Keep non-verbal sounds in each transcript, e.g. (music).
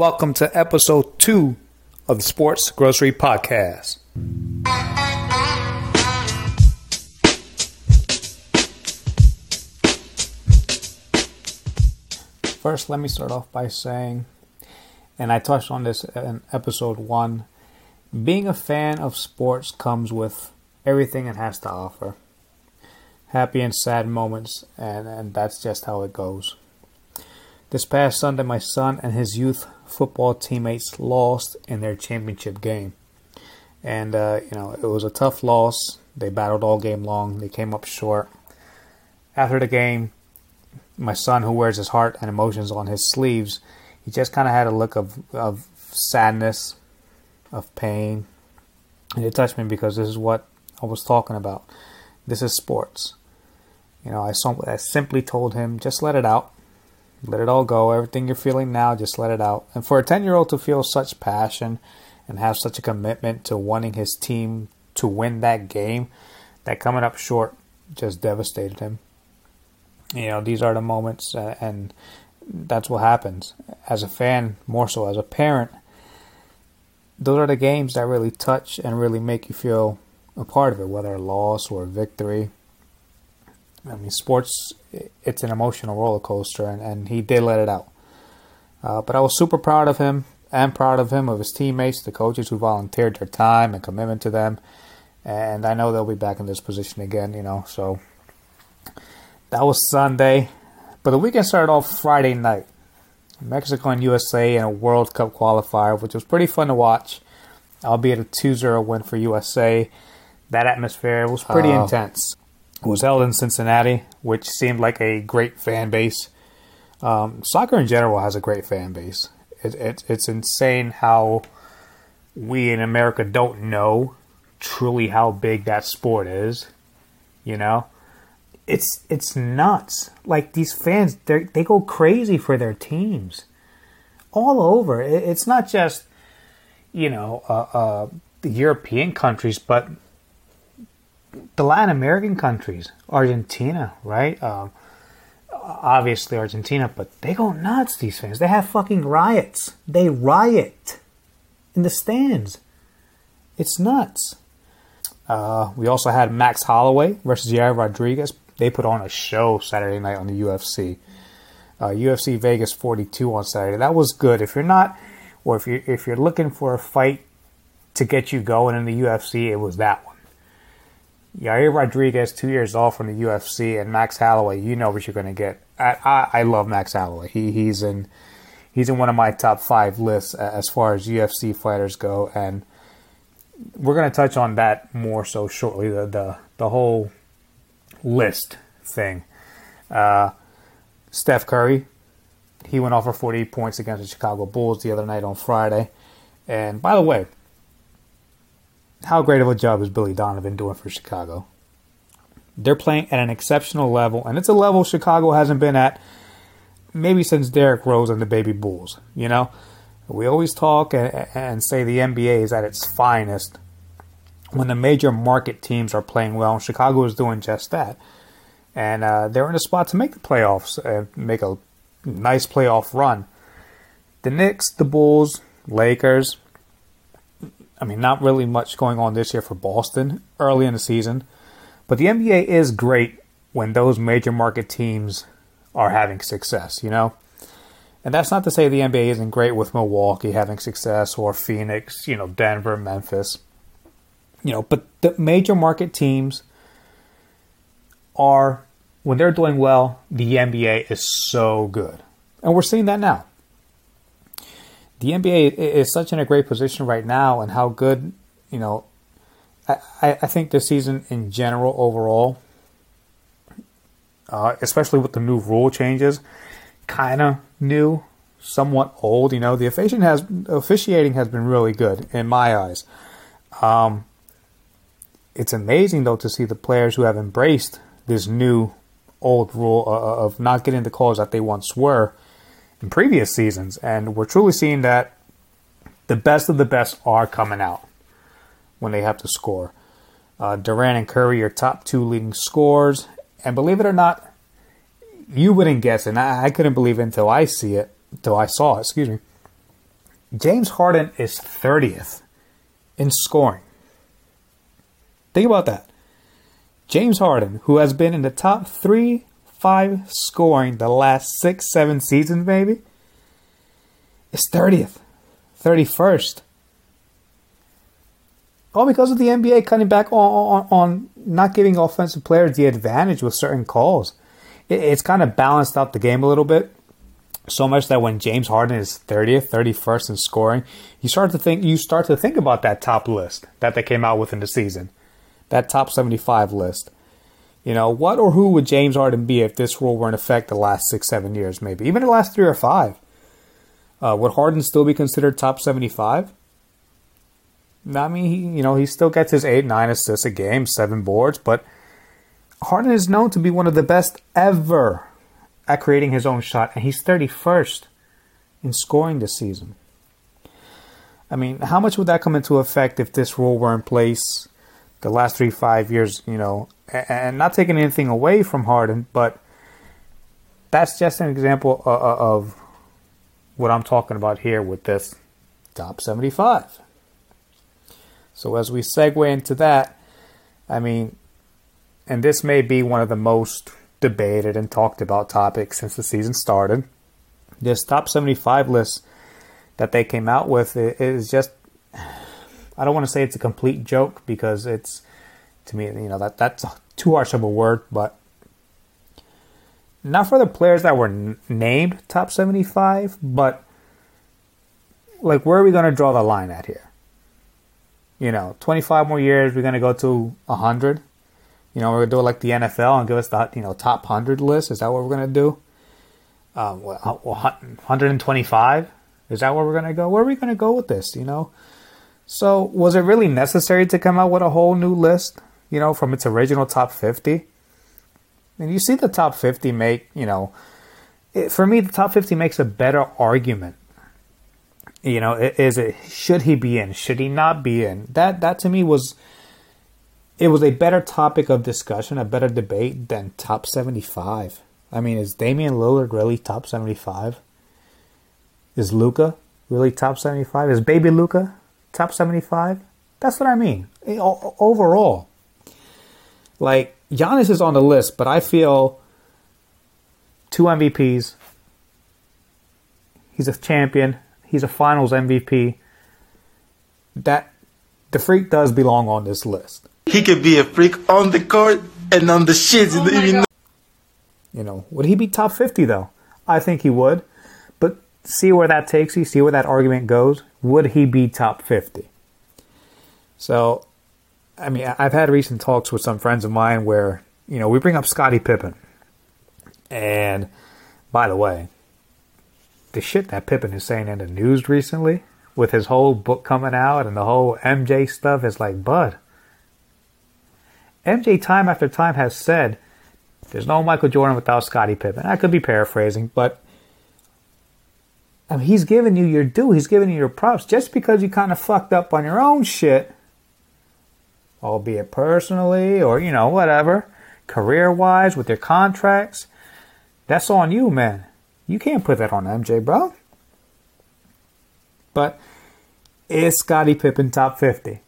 Welcome to episode two of the Sports Grocery Podcast. First, let me start off by saying, and I touched on this in episode one, being a fan of sports comes with everything it has to offer happy and sad moments, and, and that's just how it goes. This past Sunday, my son and his youth football teammates lost in their championship game. And, uh, you know, it was a tough loss. They battled all game long, they came up short. After the game, my son, who wears his heart and emotions on his sleeves, he just kind of had a look of, of sadness, of pain. And it touched me because this is what I was talking about. This is sports. You know, I, I simply told him, just let it out. Let it all go. Everything you're feeling now, just let it out. And for a 10 year old to feel such passion and have such a commitment to wanting his team to win that game, that coming up short just devastated him. You know, these are the moments, uh, and that's what happens. As a fan, more so as a parent, those are the games that really touch and really make you feel a part of it, whether a loss or a victory. I mean, sports, it's an emotional roller coaster, and, and he did let it out. Uh, but I was super proud of him and proud of him, of his teammates, the coaches who volunteered their time and commitment to them. And I know they'll be back in this position again, you know. So that was Sunday. But the weekend started off Friday night. Mexico and USA in a World Cup qualifier, which was pretty fun to watch, albeit a 2 0 win for USA. That atmosphere was pretty uh, intense was held in Cincinnati, which seemed like a great fan base. Um, soccer in general has a great fan base. It, it, it's insane how we in America don't know truly how big that sport is. You know, it's it's nuts. Like these fans, they they go crazy for their teams, all over. It, it's not just you know uh, uh, the European countries, but the Latin American countries, Argentina, right? Um, obviously Argentina, but they go nuts. These fans, they have fucking riots. They riot in the stands. It's nuts. Uh, we also had Max Holloway versus Yair Rodriguez. They put on a show Saturday night on the UFC. Uh, UFC Vegas 42 on Saturday. That was good. If you're not, or if you're if you're looking for a fight to get you going in the UFC, it was that one. Yair Rodriguez, two years off from the UFC, and Max Holloway, you know what you're going to get. I, I, I, love Max Holloway. He he's in he's in one of my top five lists as far as UFC fighters go, and we're going to touch on that more so shortly. The the the whole list thing. Uh, Steph Curry, he went off for 48 points against the Chicago Bulls the other night on Friday. And by the way, how great of a job is Billy Donovan doing for Chicago? They're playing at an exceptional level, and it's a level Chicago hasn't been at maybe since Derrick Rose and the Baby Bulls. You know, we always talk and, say the NBA is at its finest when the major market teams are playing well. And Chicago is doing just that, and uh, they're in a spot to make the playoffs, and make a nice playoff run. The Knicks, the Bulls, Lakers, I mean, not really much going on this year for Boston early in the season, but the NBA is great when those major market teams are having success, you know? And that's not to say the NBA isn't great with Milwaukee having success or Phoenix, you know, Denver, Memphis. You know, but the major market teams are, when they're doing well, the NBA is so good. And we're seeing that now the NBA is such in a great position right now, and how good, you know, I, I think this season in general, overall, uh, especially with the new rule changes, kind of new, somewhat old. You know, the officiating has officiating has been really good in my eyes. Um, it's amazing though to see the players who have embraced this new old rule uh, of not getting the calls that they once were in previous seasons, and we're truly seeing that the best of the best are coming out when they have to score. Uh, Durant and Curry are top two leading scores, and believe it or not, you wouldn't guess, and I, I couldn't believe it until I see it, until I saw it. Excuse me. James Harden is 30th in scoring. Think about that. James Harden, who has been in the top three, five scoring the last six, seven seasons, maybe, is 30th, 31st. All because of the NBA cutting back on, on, on not giving offensive players the advantage with certain calls. It, it's kind of balanced out the game a little bit. So much that when James Harden is 30th, 31st in scoring, you start to think you start to think about that top list that they came out with in the season. That top 75 list. You know, what or who would James Harden be if this rule were in effect the last six, seven years, maybe? Even the last three or five. Uh, would Harden still be considered top 75? I mean, he, you know, he still gets his eight, nine assists a game, seven boards, but Harden is known to be one of the best ever at creating his own shot, and he's 31st in scoring this season. I mean, how much would that come into effect if this rule were in place the last three, five years, you know, and not taking anything away from Harden, but that's just an example uh, uh, of what I'm talking about here with this top 75. So as we segue into that, I mean, and this may be one of the most debated and talked about topics since the season started. This top 75 list that they came out with is just I don't want to say it's a complete joke because it's to me, you know, that that's too harsh of a word, but not for the players that were n- named top 75, but like where are we going to draw the line at here? You know, 25 more years, we're going to go to 100. You know, we're going to do it like the NFL and give us the, you know, top 100 list. Is that what we're going to do? Um, 125? Is that where we're going to go? Where are we going to go with this, you know? So, was it really necessary to come out with a whole new list, you know, from its original top 50? And you see the top 50 make, you know, it, for me, the top 50 makes a better argument you know, is it should he be in? Should he not be in? That that to me was it was a better topic of discussion, a better debate than top 75. I mean, is Damian Lillard really top 75? Is Luka really top 75? Is baby Luka top 75? That's what I mean. Overall, like Giannis is on the list, but I feel two MVPs. He's a champion He's a finals MVP. That the freak does belong on this list. He could be a freak on the court and on the shits. Oh you know, would he be top 50 though? I think he would. But see where that takes you, see where that argument goes. Would he be top 50? So, I mean, I've had recent talks with some friends of mine where, you know, we bring up Scottie Pippen. And by the way, the shit that Pippen is saying in the news recently with his whole book coming out and the whole MJ stuff is like, bud. MJ time after time has said there's no Michael Jordan without Scottie Pippen. I could be paraphrasing, but I mean, he's giving you your due. He's giving you your props just because you kind of fucked up on your own shit, albeit personally or you know whatever, career wise with their contracts. That's on you, man. You can't put that on MJ, bro. But is Scottie Pippen top 50?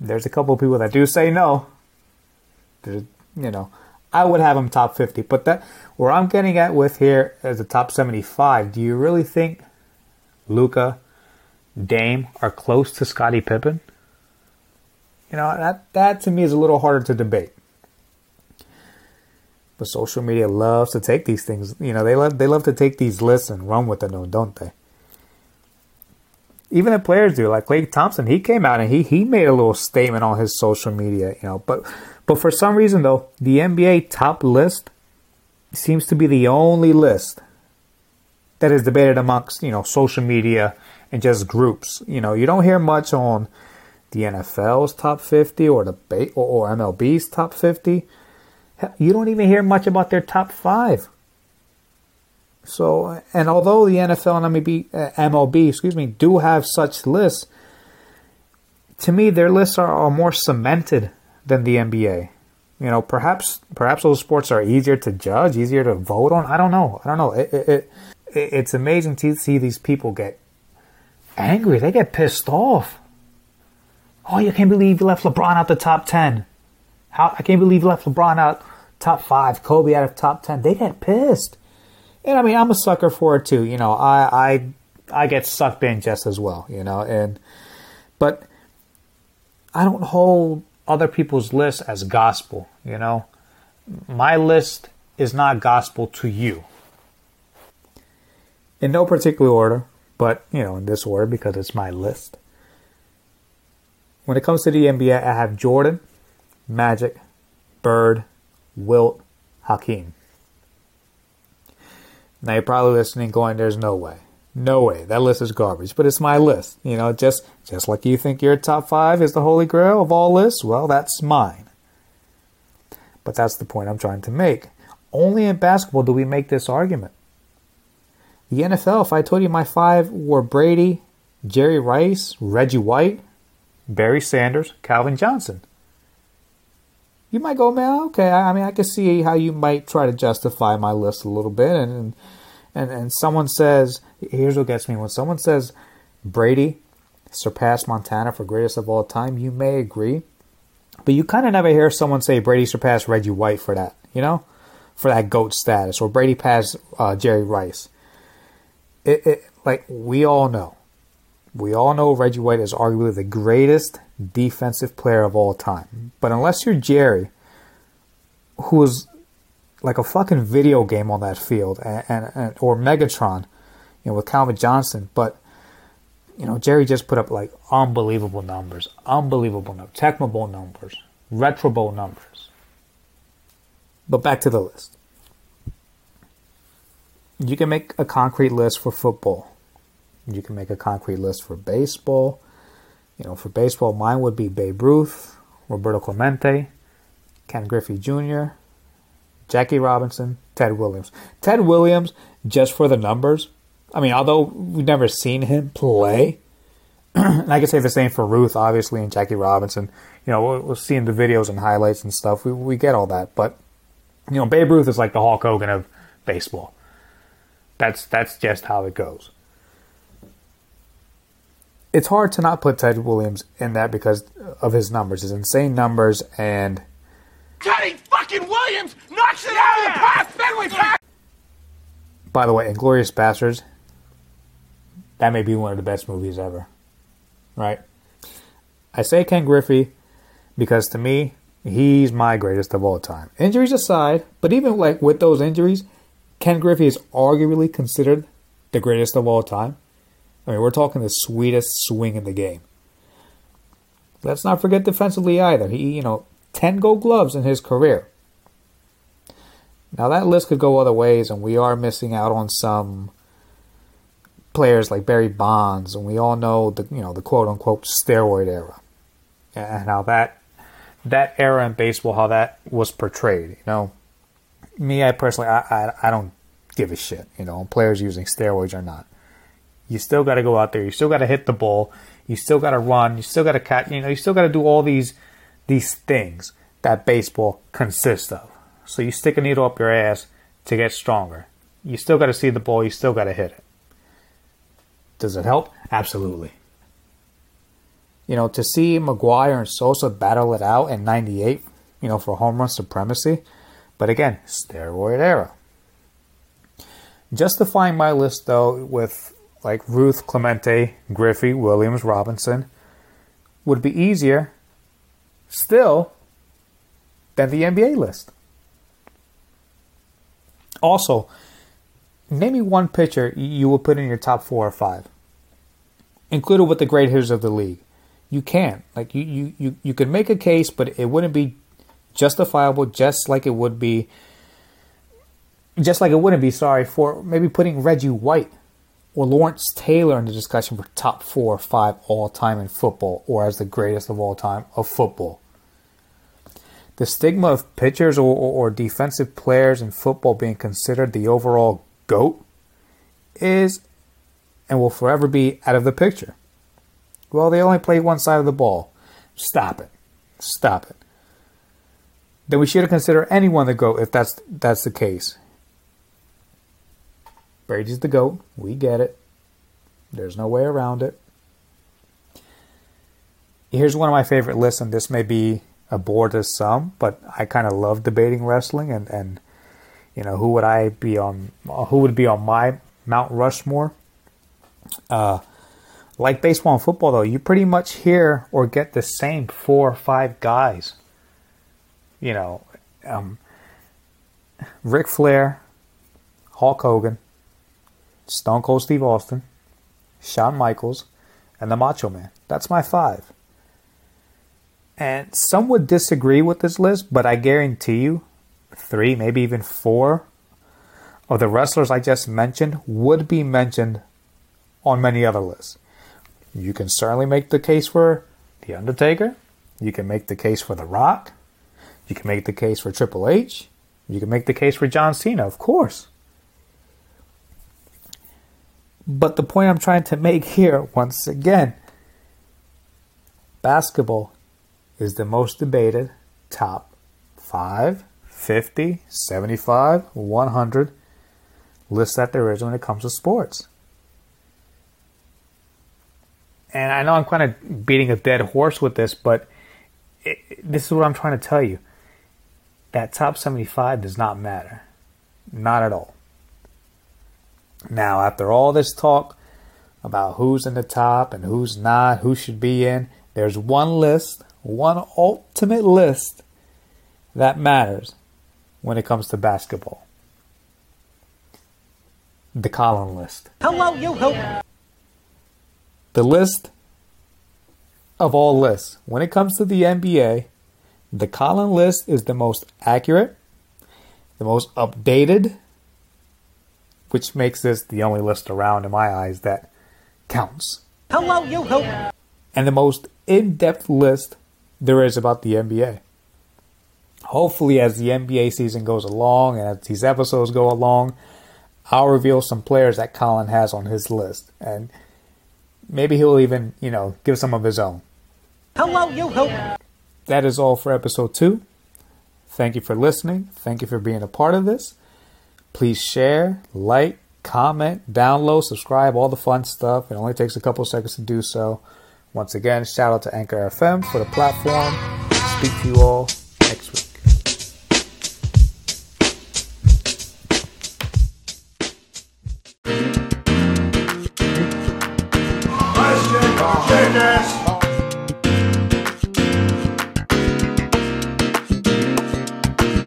There's a couple of people that do say no. There's, you know, I would have him top 50. But that where I'm getting at with here is the top 75, do you really think Luka, Dame are close to Scottie Pippen? You know, that that to me is a little harder to debate. But social media loves to take these things. You know, they love they love to take these lists and run with them, don't they? Even the players do. Like Klay Thompson, he came out and he he made a little statement on his social media. You know, but but for some reason though, the NBA top list seems to be the only list that is debated amongst you know social media and just groups. You know, you don't hear much on the NFL's top 50 or the or MLB's top 50 you don't even hear much about their top five. So, and although the NFL and MLB, uh, MLB, excuse me, do have such lists, to me their lists are, are more cemented than the NBA. You know, perhaps perhaps those sports are easier to judge, easier to vote on. I don't know. I don't know. It, it, it, it's amazing to see these people get angry. They get pissed off. Oh, you can't believe you left LeBron out the top 10. How I can't believe you left LeBron out top 5, Kobe out of top 10. They get pissed. And I mean, I'm a sucker for it too. You know, I I I get sucked in just as well, you know, and but I don't hold other people's lists as gospel, you know. My list is not gospel to you. In no particular order, but you know, in this order because it's my list. When it comes to the NBA, I have Jordan, Magic, Bird, Wilt, Hakeem. Now you're probably listening going, there's no way. No way. That list is garbage. But it's my list. You know, just just like you think your top five is the holy grail of all lists, well, that's mine. But that's the point I'm trying to make. Only in basketball do we make this argument. The NFL, if I told you my five were Brady, Jerry Rice, Reggie White, Barry Sanders, Calvin Johnson. You might go, man, okay. I mean, I can see how you might try to justify my list a little bit, and and and someone says, here's what gets me: when someone says Brady surpassed Montana for greatest of all time, you may agree, but you kind of never hear someone say Brady surpassed Reggie White for that, you know, for that goat status, or Brady passed uh, Jerry Rice. It, it like we all know we all know Reggie White is arguably the greatest defensive player of all time. But unless you're Jerry, who was like a fucking video game on that field, and, and, and or Megatron, you know, with Calvin Johnson, but you know, Jerry just put up like unbelievable numbers, unbelievable numbers, Tecmo Bowl numbers, Retro Bowl numbers. But back to the list. You can make a concrete list for football. You can make a concrete list for baseball. You know, for baseball, mine would be Babe Ruth, Roberto Clemente, Ken Griffey Jr., Jackie Robinson, Ted Williams. Ted Williams, just for the numbers. I mean, although we've never seen him play, (clears throat) and I can say the same for Ruth, obviously, and Jackie Robinson. You know, we're, we're seeing the videos and highlights and stuff. We, we get all that, but you know, Babe Ruth is like the Hulk Hogan of baseball. That's that's just how it goes it's hard to not put Ted Williams in that because of his numbers, his insane numbers, and Teddy fucking Williams knocks it out of the park. Fenway Park. By the way, Inglourious Basterds, that may be one of the best movies ever, right? I say Ken Griffey because to me, he's my greatest of all time. Injuries aside, but even like with those injuries, Ken Griffey is arguably considered the greatest of all time. I mean, we're talking the sweetest swing in the game. Let's not forget defensively either. He, you know, 10 gold gloves in his career. Now, that list could go other ways, and we are missing out on some players like Barry Bonds, and we all know the, you know, the quote unquote steroid era. And how that that era in baseball, how that was portrayed. You know, me, I personally, I, I, I don't give a shit. You know, players using steroids or not. You still got to go out there. You still got to hit the ball. You still got to run. You still got to cut. You know, you still got to do all these these things that baseball consists of. So you stick a needle up your ass to get stronger. You still got to see the ball. You still got to hit it. Does it help? Absolutely. You know, to see McGwire and Sosa battle it out in '98, you know, for home run supremacy. But again, steroid era. Justifying my list though with like Ruth, Clemente, Griffey, Williams, Robinson would be easier still than the NBA list. Also, name me one pitcher you would put in your top four or five, included with the great hitters of the league. You can't. Like you, you, you, you could make a case, but it wouldn't be justifiable just like it would be just like it wouldn't be, sorry, for maybe putting Reggie White or Lawrence Taylor in the discussion for top four or five all time in football or as the greatest of all time of football. The stigma of pitchers or, or, or defensive players in football being considered the overall GOAT is and will forever be out of the picture. Well, they only play one side of the ball. Stop it. Stop it. Then we should consider anyone the GOAT if that's that's the case. Brady's the GOAT. We get it. There's no way around it. here's one of my favorite lists, and this may be a bore to some, but I kind of love debating wrestling and, and you know who would I be on who would be on my Mount Rushmore. Uh, like baseball and football, though, you pretty much hear or get the same four or five guys. You know, um, Ric Flair, Hulk Hogan, Stone Cold Steve Austin, Shawn Michaels, and the Macho Man. That's my five. And some would disagree with this list, but I guarantee you, three, maybe even four of the wrestlers I just mentioned would be mentioned on many other lists. You can certainly make the case for The Undertaker. You can make the case for The Rock. You can make the case for Triple H. You can make the case for John Cena, of course. But the point I'm trying to make here, once again, basketball is the most debated top 5, 50, 75, 100 list that there is when it comes to sports. And I know I'm kind of beating a dead horse with this, but it, this is what I'm trying to tell you. That top 75 does not matter. Not at all. Now, after all this talk about who's in the top and who's not, who should be in, there's one list one ultimate list that matters when it comes to basketball. The Colin list. Hello, you hope. The list of all lists. When it comes to the NBA, the Colin list is the most accurate, the most updated, which makes this the only list around in my eyes that counts. Hello, you. And the most in depth list there is about the NBA. Hopefully, as the NBA season goes along and as these episodes go along, I'll reveal some players that Colin has on his list. And maybe he'll even, you know, give some of his own. Hello, you. That is all for episode two. Thank you for listening. Thank you for being a part of this. Please share, like, comment, download, subscribe, all the fun stuff. It only takes a couple seconds to do so. Once again, shout out to Anchor FM for the platform. Speak to you all